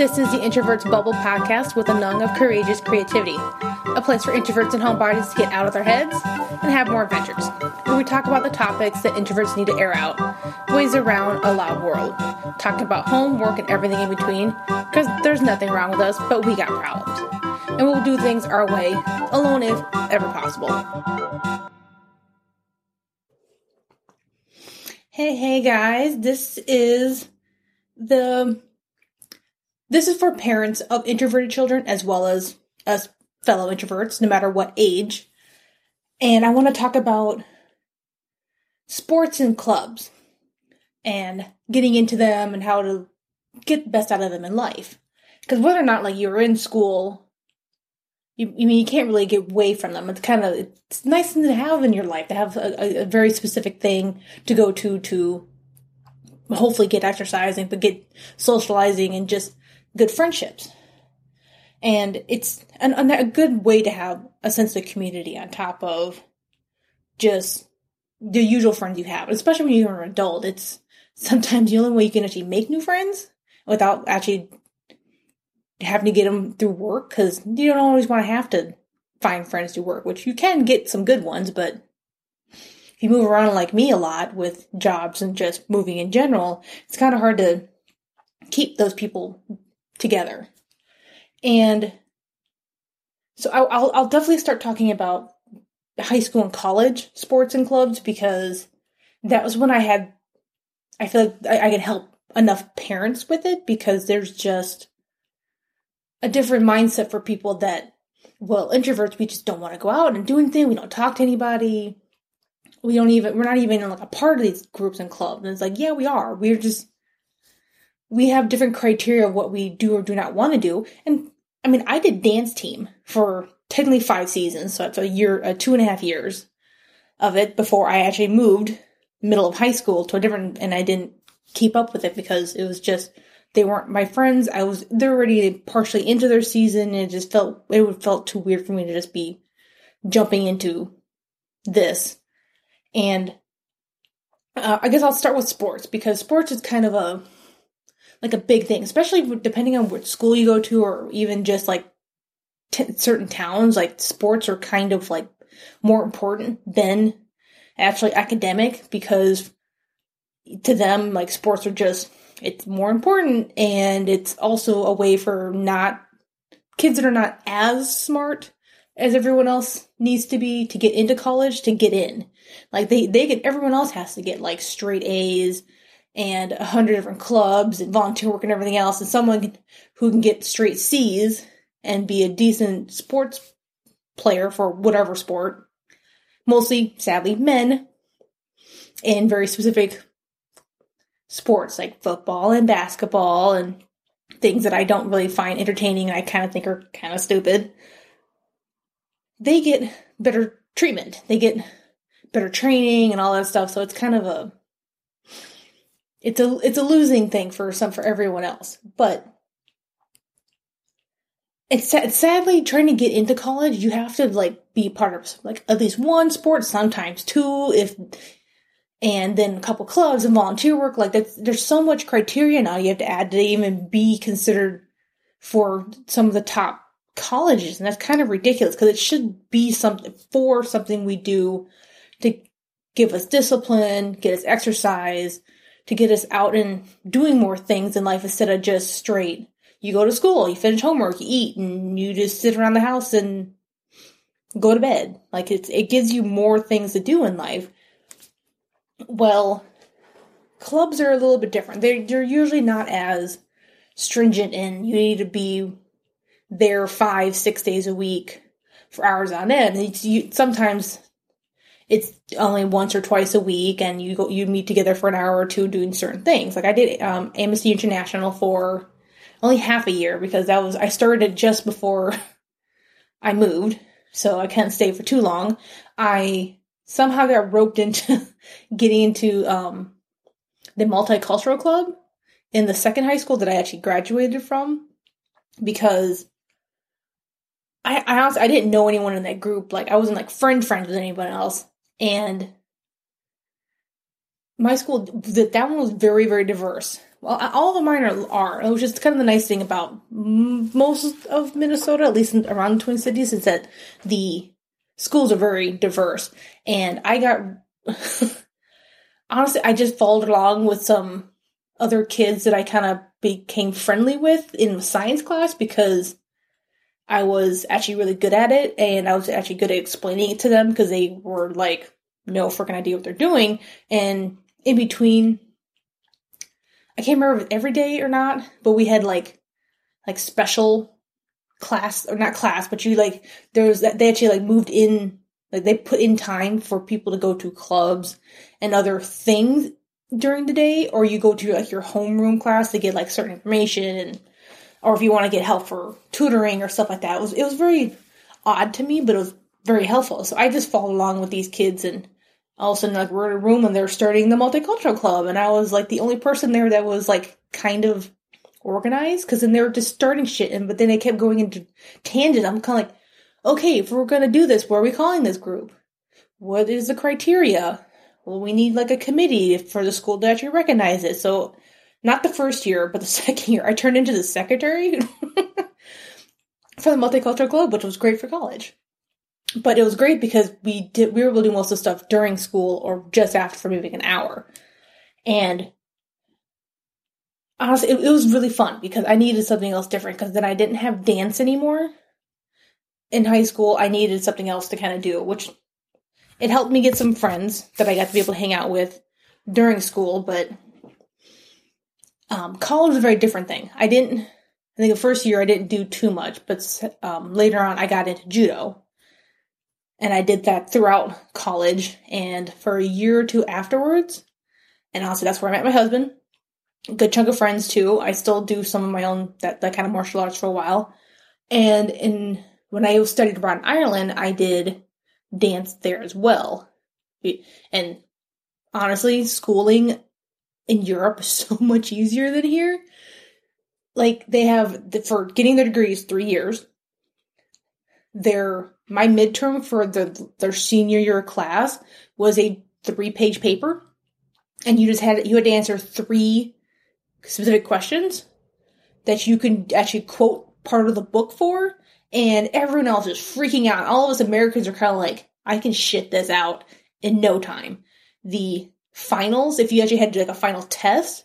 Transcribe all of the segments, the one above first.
This is the Introverts Bubble podcast with a nung of courageous creativity, a place for introverts and homebodies to get out of their heads and have more adventures, where we talk about the topics that introverts need to air out, ways around a loud world, talking about home, work, and everything in between, because there's nothing wrong with us, but we got problems. And we'll do things our way, alone if ever possible. Hey, hey guys, this is the this is for parents of introverted children as well as us fellow introverts, no matter what age. And I want to talk about sports and clubs and getting into them and how to get the best out of them in life. Because whether or not like you're in school, you, I mean you can't really get away from them. It's kind of it's nice to have in your life to have a, a very specific thing to go to to hopefully get exercising, but get socializing and just good friendships. And it's an, a good way to have a sense of community on top of just the usual friends you have, especially when you're an adult. It's sometimes the only way you can actually make new friends without actually having to get them through work because you don't always want to have to find friends through work, which you can get some good ones, but if you move around like me a lot with jobs and just moving in general, it's kind of hard to keep those people together. And so I'll, I'll definitely start talking about high school and college sports and clubs because that was when I had, I feel like I, I can help enough parents with it because there's just a different mindset for people that, well, introverts, we just don't want to go out and do anything. We don't talk to anybody. We don't even, we're not even like a part of these groups and clubs. And it's like, yeah, we are. We're just we have different criteria of what we do or do not want to do. And I mean, I did dance team for technically five seasons, so it's a year, uh, two and a half years of it before I actually moved middle of high school to a different, and I didn't keep up with it because it was just they weren't my friends. I was they're already partially into their season, and it just felt it would felt too weird for me to just be jumping into this. And uh, I guess I'll start with sports because sports is kind of a like a big thing, especially depending on what school you go to or even just like t- certain towns. Like sports are kind of like more important than actually academic because to them, like sports are just it's more important and it's also a way for not kids that are not as smart as everyone else needs to be to get into college to get in. Like they they get everyone else has to get like straight A's and a hundred different clubs and volunteer work and everything else, and someone who can get straight C's and be a decent sports player for whatever sport, mostly, sadly, men in very specific sports like football and basketball and things that I don't really find entertaining and I kind of think are kind of stupid. They get better treatment. They get better training and all that stuff. So it's kind of a it's a it's a losing thing for some for everyone else. But it's sadly trying to get into college, you have to like be part of like at least one sport, sometimes two, if and then a couple clubs and volunteer work. Like that's there's so much criteria now you have to add to even be considered for some of the top colleges, and that's kind of ridiculous because it should be something for something we do to give us discipline, get us exercise, to get us out and doing more things in life instead of just straight. You go to school, you finish homework, you eat, and you just sit around the house and go to bed. Like it's it gives you more things to do in life. Well, clubs are a little bit different. They're they're usually not as stringent and you need to be there five, six days a week for hours on end. It's, you, sometimes it's only once or twice a week and you go you meet together for an hour or two doing certain things like i did um, amnesty international for only half a year because that was i started just before i moved so i can't stay for too long i somehow got roped into getting into um, the multicultural club in the second high school that i actually graduated from because I, I honestly I didn't know anyone in that group. Like I wasn't like friend friends with anyone else. And my school, that that one was very, very diverse well, all of mine are, are. Was just kind of the nice thing about most of Minnesota, at least around the Twin Cities, is that the schools are very diverse. And I got, honestly, I just followed along with some other kids that I kind of became friendly with in science class because I was actually really good at it and I was actually good at explaining it to them because they were like, no freaking idea what they're doing. And in between, I can't remember if every day or not, but we had like, like special class or not class, but you like, there was that they actually like moved in, like they put in time for people to go to clubs and other things during the day, or you go to like your homeroom class to get like certain information and or if you want to get help for tutoring or stuff like that. It was it was very odd to me, but it was very helpful. So I just followed along with these kids and all of a sudden like we're in a room and they're starting the multicultural club and I was like the only person there that was like kind of organized because then they were just starting shit and but then they kept going into tangent. I'm kind of like, okay, if we're gonna do this, what are we calling this group? What is the criteria? Well, we need like a committee for the school to actually recognize it. So not the first year, but the second year, I turned into the secretary for the Multicultural Club, which was great for college. But it was great because we did we were able to do most of the stuff during school or just after for maybe an hour. And honestly, it, it was really fun because I needed something else different because then I didn't have dance anymore. In high school, I needed something else to kind of do, which it helped me get some friends that I got to be able to hang out with during school, but um, college was a very different thing. I didn't, I think the first year I didn't do too much, but um, later on I got into judo. And I did that throughout college and for a year or two afterwards. And also that's where I met my husband. A good chunk of friends too. I still do some of my own that, that kind of martial arts for a while. And in when I studied abroad in Ireland, I did dance there as well. And honestly, schooling in Europe so much easier than here. Like they have the, for getting their degrees three years. Their my midterm for the their senior year class was a three page paper, and you just had you had to answer three specific questions that you can actually quote part of the book for, and everyone else is freaking out. All of us Americans are kind of like, I can shit this out in no time. The finals, if you actually had to do like a final test,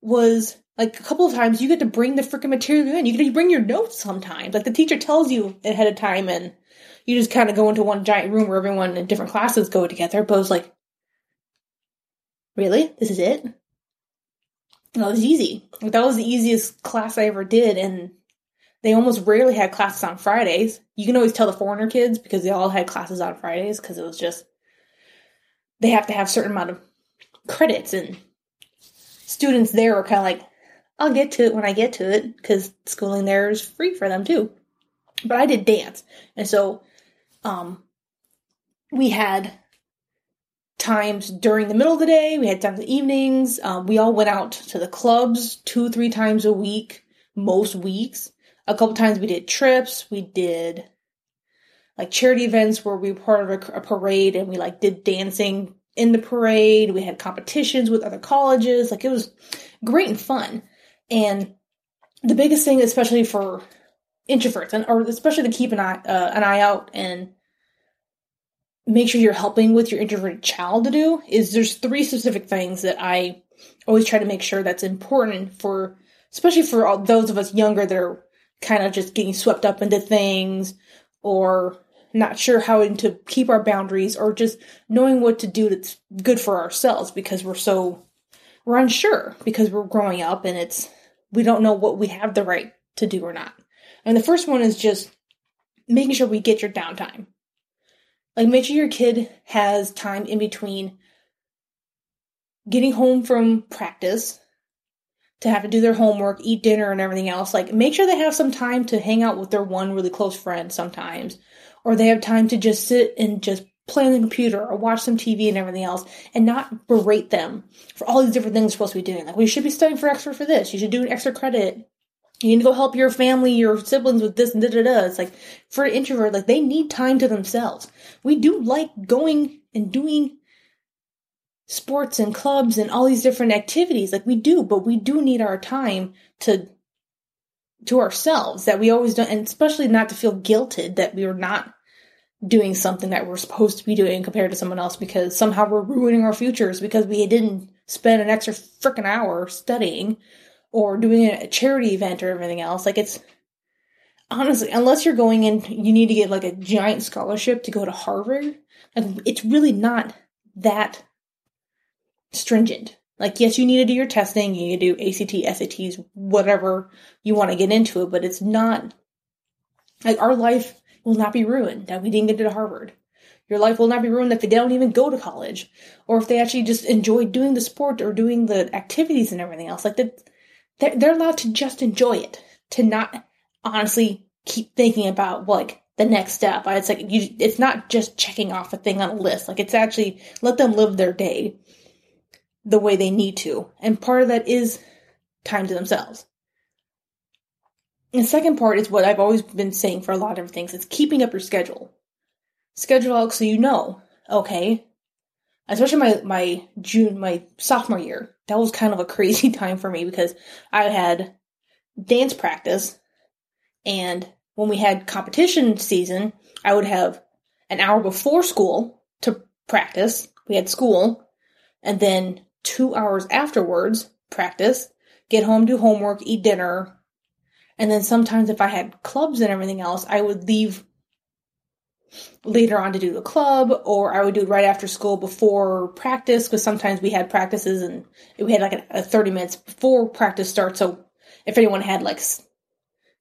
was like a couple of times you get to bring the freaking material in. You get to bring your notes sometimes. Like the teacher tells you ahead of time and you just kind of go into one giant room where everyone in different classes go together. But it was like, really? This is it? And that was easy. Like, that was the easiest class I ever did. And they almost rarely had classes on Fridays. You can always tell the foreigner kids because they all had classes on Fridays because it was just, they have to have certain amount of credits and students there are kind of like, I'll get to it when I get to it because schooling there is free for them too. But I did dance. And so, um, we had times during the middle of the day, we had times in the evenings. Um, we all went out to the clubs two, three times a week, most weeks. A couple times we did trips. We did like charity events where we were part of a, a parade and we like did dancing in the parade. We had competitions with other colleges. Like it was great and fun. And the biggest thing, especially for introverts, and or especially to keep an eye uh, an eye out and make sure you're helping with your introverted child to do, is there's three specific things that I always try to make sure that's important for, especially for all those of us younger that are kind of just getting swept up into things or not sure how to keep our boundaries or just knowing what to do that's good for ourselves because we're so we're unsure because we're growing up and it's we don't know what we have the right to do or not. And the first one is just making sure we get your downtime. Like make sure your kid has time in between getting home from practice to have to do their homework, eat dinner and everything else. Like make sure they have some time to hang out with their one really close friend sometimes or they have time to just sit and just play on the computer or watch some TV and everything else and not berate them for all these different things you're supposed to be doing. Like, we should be studying for extra for this. You should do an extra credit. You need to go help your family, your siblings with this and da da da. It's like, for an introvert, like, they need time to themselves. We do like going and doing sports and clubs and all these different activities. Like we do, but we do need our time to to ourselves that we always don't and especially not to feel guilted that we are not doing something that we're supposed to be doing compared to someone else because somehow we're ruining our futures because we didn't spend an extra freaking hour studying or doing a charity event or everything else. Like it's honestly, unless you're going in, you need to get like a giant scholarship to go to Harvard. Like it's really not that stringent. Like, yes, you need to do your testing, you need to do ACT, SATs, whatever you want to get into it, but it's not like our life will not be ruined that we didn't get to Harvard. Your life will not be ruined if they don't even go to college, or if they actually just enjoy doing the sport or doing the activities and everything else. Like that, they're, they're allowed to just enjoy it, to not honestly keep thinking about like the next step. It's like you, it's not just checking off a thing on a list. Like it's actually let them live their day the way they need to. And part of that is time to themselves. The second part is what I've always been saying for a lot of different things. It's keeping up your schedule. Schedule out so you know, okay, especially my, my June, my sophomore year, that was kind of a crazy time for me because I had dance practice and when we had competition season, I would have an hour before school to practice. We had school and then two hours afterwards, practice, get home, do homework, eat dinner. And then sometimes if I had clubs and everything else, I would leave later on to do the club or I would do it right after school before practice because sometimes we had practices and we had like a, a 30 minutes before practice starts. So if anyone had like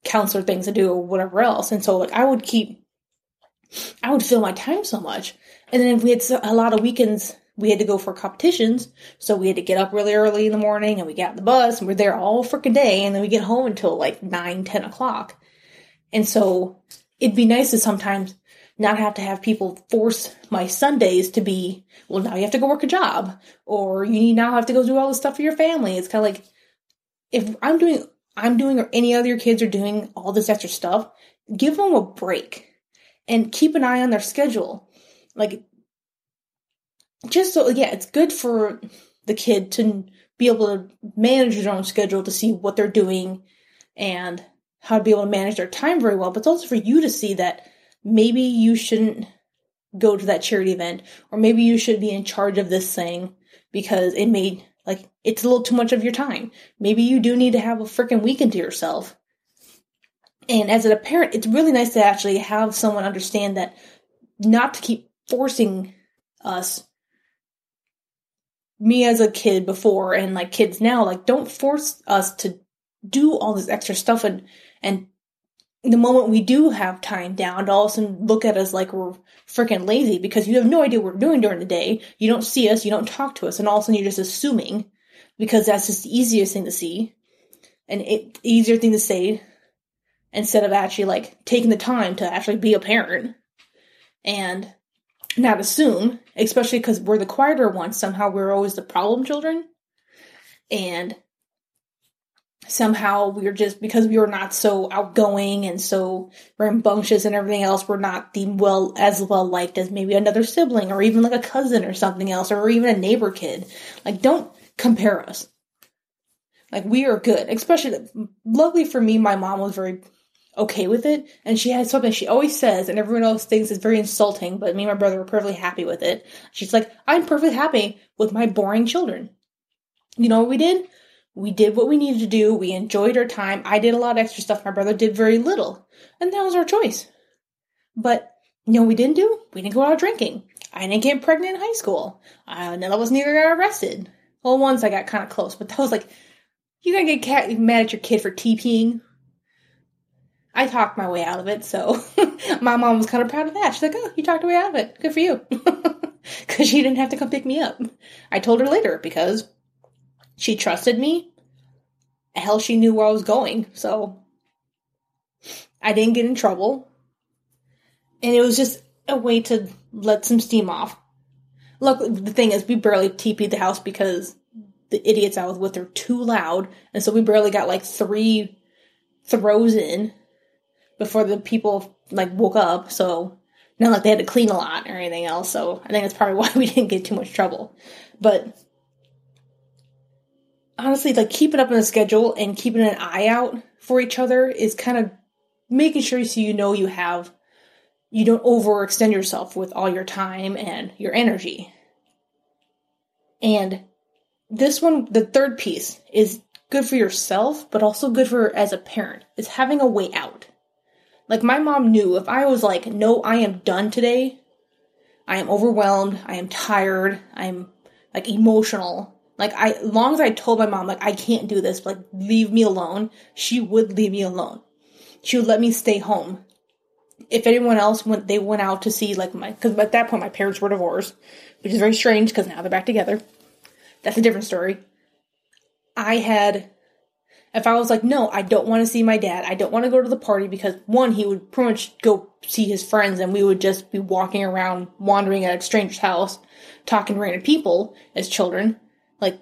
counselor things to do or whatever else. And so like I would keep, I would fill my time so much. And then if we had a lot of weekends we had to go for competitions, so we had to get up really early in the morning and we got the bus and we're there all freaking day and then we get home until like 9, 10 o'clock. And so it'd be nice to sometimes not have to have people force my Sundays to be, well, now you have to go work a job or you now have to go do all this stuff for your family. It's kind of like, if I'm doing, I'm doing or any other kids are doing all this extra stuff, give them a break and keep an eye on their schedule. Like just so yeah, it's good for the kid to be able to manage their own schedule to see what they're doing and how to be able to manage their time very well. But it's also for you to see that maybe you shouldn't go to that charity event or maybe you should be in charge of this thing because it made like it's a little too much of your time. Maybe you do need to have a freaking weekend to yourself. And as a parent, it's really nice to actually have someone understand that not to keep forcing us me as a kid before and like kids now, like don't force us to do all this extra stuff and and the moment we do have time down all of a sudden look at us like we're freaking lazy because you have no idea what we're doing during the day. You don't see us, you don't talk to us, and all of a sudden you're just assuming because that's just the easiest thing to see and it easier thing to say instead of actually like taking the time to actually be a parent. And not assume, especially because we're the quieter ones. Somehow we're always the problem children. And somehow we're just, because we were not so outgoing and so rambunctious and everything else, we're not the well, as well liked as maybe another sibling or even like a cousin or something else or even a neighbor kid. Like, don't compare us. Like, we are good. Especially, luckily for me, my mom was very okay with it. And she has something she always says, and everyone else thinks it's very insulting, but me and my brother were perfectly happy with it. She's like, I'm perfectly happy with my boring children. You know what we did? We did what we needed to do. We enjoyed our time. I did a lot of extra stuff. My brother did very little. And that was our choice. But you know we didn't do? We didn't go out drinking. I didn't get pregnant in high school. Uh, of us neither got arrested. Well, once I got kind of close, but that was like, you gonna get mad at your kid for TPing I talked my way out of it, so my mom was kind of proud of that. She's like, "Oh, you talked your way out of it. Good for you," because she didn't have to come pick me up. I told her later because she trusted me. Hell, she knew where I was going, so I didn't get in trouble, and it was just a way to let some steam off. Look, the thing is, we barely TP'd the house because the idiots I was with are too loud, and so we barely got like three throws in before the people like woke up. So Not like they had to clean a lot or anything else, so I think that's probably why we didn't get too much trouble. But honestly, like keeping up on the schedule and keeping an eye out for each other is kind of making sure so you know you have you don't overextend yourself with all your time and your energy. And this one, the third piece, is good for yourself, but also good for as a parent, is having a way out. Like my mom knew if I was like, no, I am done today, I am overwhelmed, I am tired, I'm like emotional. Like I, as long as I told my mom, like, I can't do this, like, leave me alone, she would leave me alone. She would let me stay home. If anyone else went, they went out to see, like, my, cause at that point my parents were divorced, which is very strange because now they're back together. That's a different story. I had, if I was like, no, I don't want to see my dad. I don't want to go to the party because one, he would pretty much go see his friends and we would just be walking around, wandering at a stranger's house, talking to random people as children. Like,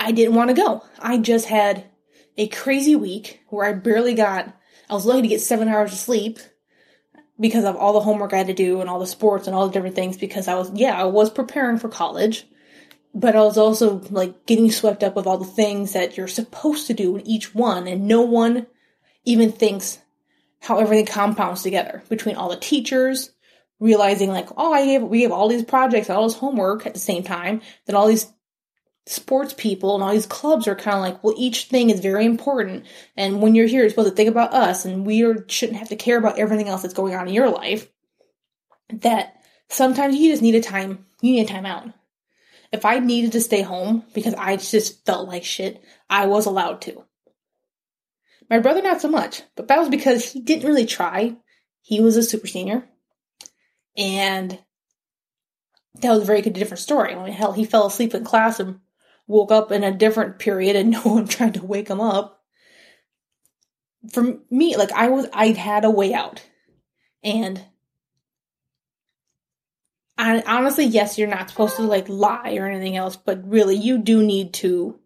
I didn't want to go. I just had a crazy week where I barely got, I was lucky to get seven hours of sleep because of all the homework I had to do and all the sports and all the different things because I was, yeah, I was preparing for college but I was also like getting swept up with all the things that you're supposed to do in each one, and no one even thinks how everything compounds together between all the teachers realizing like, oh, I gave we have all these projects, all this homework at the same time. Then all these sports people and all these clubs are kind of like, well, each thing is very important, and when you're here, you're supposed to think about us, and we are, shouldn't have to care about everything else that's going on in your life. That sometimes you just need a time, you need a time out if I needed to stay home because I just felt like shit, I was allowed to. My brother, not so much, but that was because he didn't really try. He was a super senior. And that was a very different story. I mean, hell, he fell asleep in class and woke up in a different period and no one tried to wake him up. For me, like I was, I had a way out. And Honestly, yes, you're not supposed to like lie or anything else, but really, you do need to,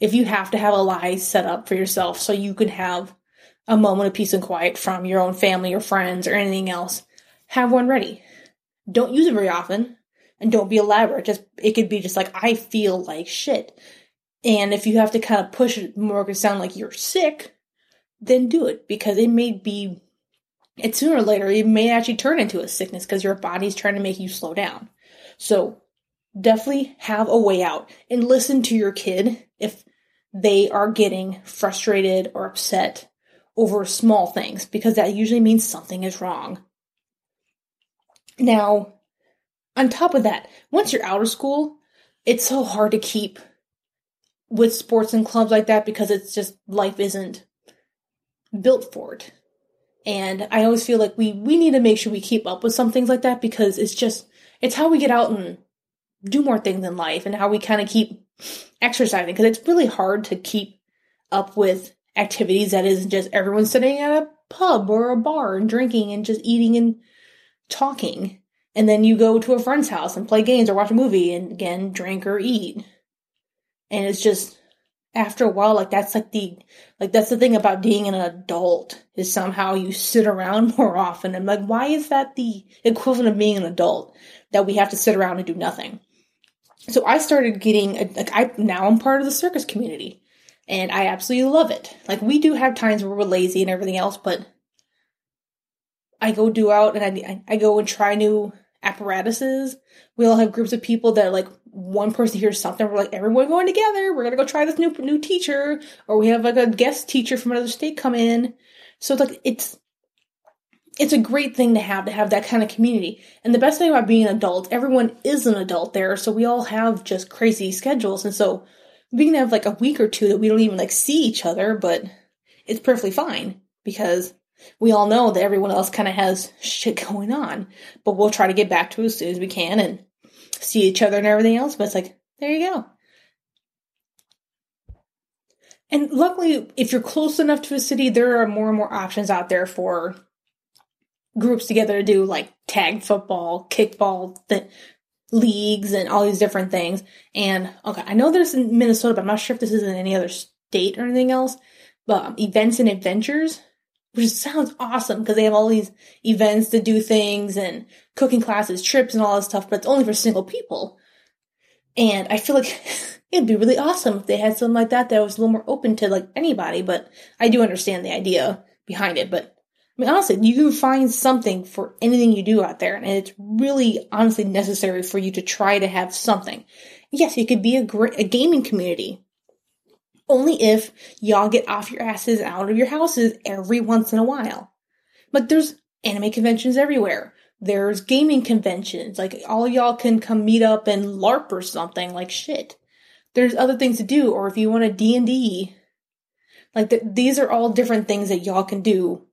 if you have to have a lie set up for yourself so you can have a moment of peace and quiet from your own family or friends or anything else, have one ready. Don't use it very often and don't be elaborate. Just, it could be just like, I feel like shit. And if you have to kind of push it more to sound like you're sick, then do it because it may be it sooner or later it may actually turn into a sickness because your body's trying to make you slow down. So definitely have a way out and listen to your kid if they are getting frustrated or upset over small things because that usually means something is wrong. Now, on top of that, once you're out of school, it's so hard to keep with sports and clubs like that because it's just life isn't built for it. And I always feel like we, we need to make sure we keep up with some things like that because it's just, it's how we get out and do more things in life and how we kind of keep exercising because it's really hard to keep up with activities that isn't just everyone sitting at a pub or a bar and drinking and just eating and talking. And then you go to a friend's house and play games or watch a movie and again drink or eat. And it's just after a while, like that's like the like that's the thing about being an adult is somehow you sit around more often. And like, why is that the equivalent of being an adult that we have to sit around and do nothing? So I started getting like I now I'm part of the circus community, and I absolutely love it. Like we do have times where we're lazy and everything else, but I go do out and I I go and try new apparatuses. We all have groups of people that like one person hears something, we're like, everyone going together. We're gonna go try this new new teacher, or we have like a guest teacher from another state come in. So it's like it's it's a great thing to have to have that kind of community. And the best thing about being an adult, everyone is an adult there, so we all have just crazy schedules, and so we can have like a week or two that we don't even like see each other, but it's perfectly fine because we all know that everyone else kind of has shit going on. But we'll try to get back to as soon as we can and see each other and everything else. But it's like, there you go. And luckily, if you're close enough to a city, there are more and more options out there for groups together to do like tag football, kickball, leagues, and all these different things. And okay, I know there's in Minnesota, but I'm not sure if this is in any other state or anything else. But um, events and adventures which sounds awesome because they have all these events to do things and cooking classes, trips, and all this stuff, but it's only for single people. And I feel like it'd be really awesome if they had something like that that was a little more open to like anybody, but I do understand the idea behind it. But I mean, honestly, you can find something for anything you do out there, and it's really honestly necessary for you to try to have something. Yes, it could be a great, a gaming community. Only if y'all get off your asses out of your houses every once in a while. But there's anime conventions everywhere. There's gaming conventions. Like all y'all can come meet up and LARP or something like shit. There's other things to do, or if you want a D&D, like the, these are all different things that y'all can do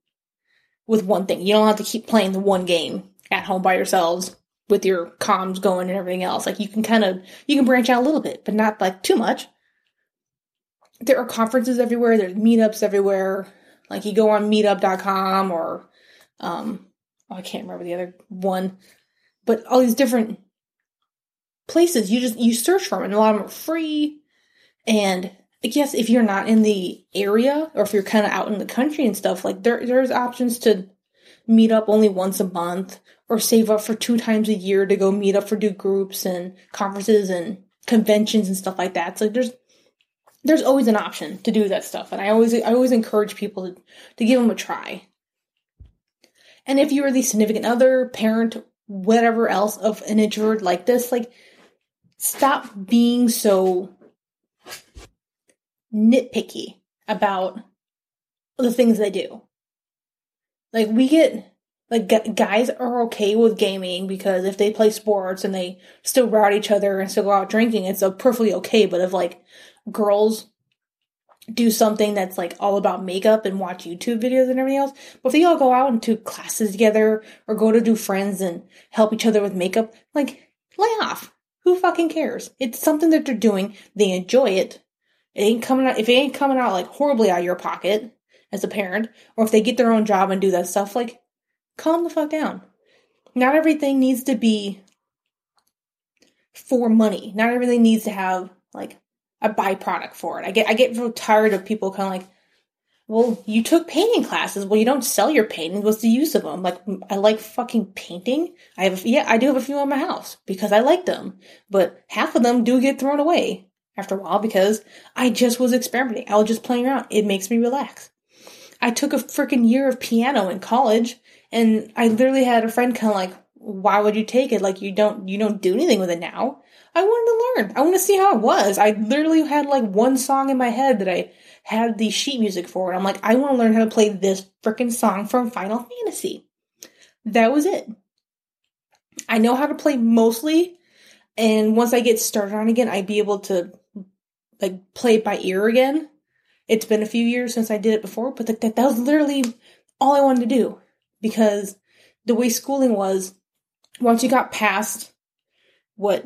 with one thing. You don't have to keep playing the one game at home by yourselves with your comms going and everything else. Like you can kind of you can branch out a little bit, but not like too much. There are conferences everywhere, there's meetups everywhere. Like you go on meetup.com or um oh, I can't remember the other one. But all these different places you just you search for them and a lot of them are free and I guess if you're not in the area or if you're kind of out in the country and stuff, like there there's options to meet up only once a month or save up for two times a year to go meet up for do groups and conferences and conventions and stuff like that. So there's there's always an option to do that stuff, and I always I always encourage people to, to give them a try. And if you are the significant other, parent, whatever else of an introvert like this, like stop being so nitpicky about the things they do. Like we get like g- guys are okay with gaming because if they play sports and they still route each other and still go out drinking, it's perfectly okay. But if like girls do something that's like all about makeup and watch YouTube videos and everything else, but if they all go out into classes together or go to do friends and help each other with makeup, like lay off. Who fucking cares? It's something that they're doing. They enjoy it. It ain't coming out if it ain't coming out like horribly out of your pocket as a parent, or if they get their own job and do that stuff, like calm the fuck down. Not everything needs to be for money. Not everything needs to have like a byproduct for it. I get I get tired of people kind of like, well, you took painting classes. Well, you don't sell your paintings. What's the use of them? Like, I like fucking painting. I have, yeah, I do have a few in my house because I like them, but half of them do get thrown away after a while because I just was experimenting. I was just playing around. It makes me relax. I took a freaking year of piano in college and I literally had a friend kind of like, why would you take it? Like you don't, you don't do anything with it now. I wanted to learn. I want to see how it was. I literally had like one song in my head that I had the sheet music for. And I'm like, I want to learn how to play this freaking song from Final Fantasy. That was it. I know how to play mostly. And once I get started on again, I'd be able to like play it by ear again. It's been a few years since I did it before, but that, that was literally all I wanted to do because the way schooling was, once you got past what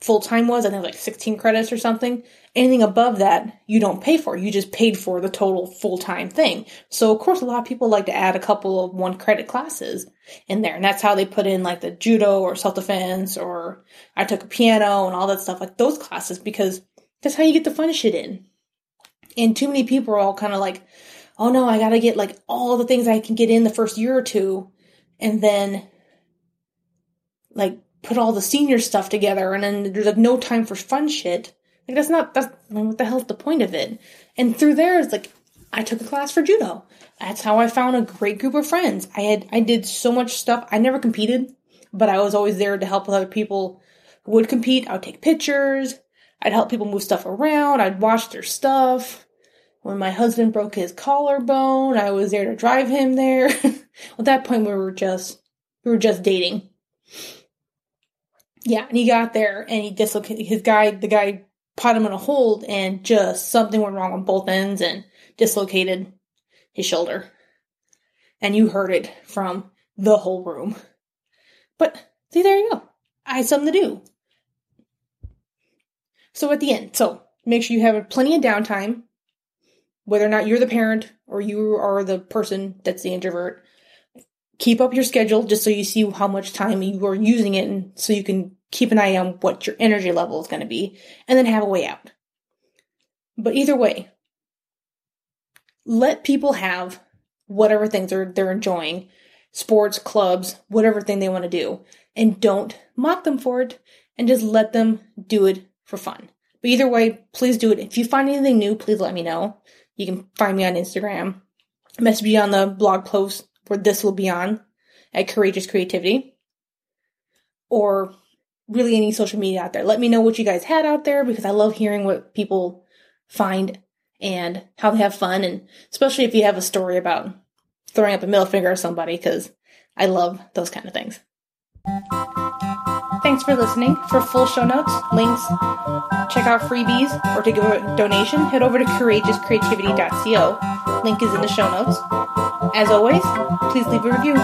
full time was, I think like 16 credits or something, anything above that you don't pay for. You just paid for the total full time thing. So of course a lot of people like to add a couple of one credit classes in there. And that's how they put in like the judo or self defense or I took a piano and all that stuff, like those classes because that's how you get the fun shit in. And too many people are all kind of like, oh no, I gotta get like all the things I can get in the first year or two, and then like put all the senior stuff together, and then there's like no time for fun shit. Like that's not that's what the hell's the point of it? And through there, it's like I took a class for judo. That's how I found a great group of friends. I had I did so much stuff. I never competed, but I was always there to help with other people who would compete. I would take pictures. I'd help people move stuff around. I'd watch their stuff. When my husband broke his collarbone, I was there to drive him there. At that point, we were just we were just dating. Yeah, and he got there and he dislocated his guy. The guy put him in a hold, and just something went wrong on both ends and dislocated his shoulder. And you heard it from the whole room. But see, there you go. I had something to do. So at the end, so make sure you have plenty of downtime, whether or not you're the parent or you are the person that's the introvert. Keep up your schedule just so you see how much time you are using it and so you can keep an eye on what your energy level is going to be and then have a way out. But either way, let people have whatever things they're, they're enjoying, sports, clubs, whatever thing they want to do. And don't mock them for it and just let them do it for fun. But either way, please do it. If you find anything new, please let me know. You can find me on Instagram, message me on the blog post where this will be on at Courageous Creativity or really any social media out there. Let me know what you guys had out there because I love hearing what people find and how they have fun and especially if you have a story about throwing up a middle finger at somebody because I love those kind of things. Thanks for listening. For full show notes, links, check out freebies, or to give a donation, head over to courageouscreativity.co. Link is in the show notes. As always, please leave a review.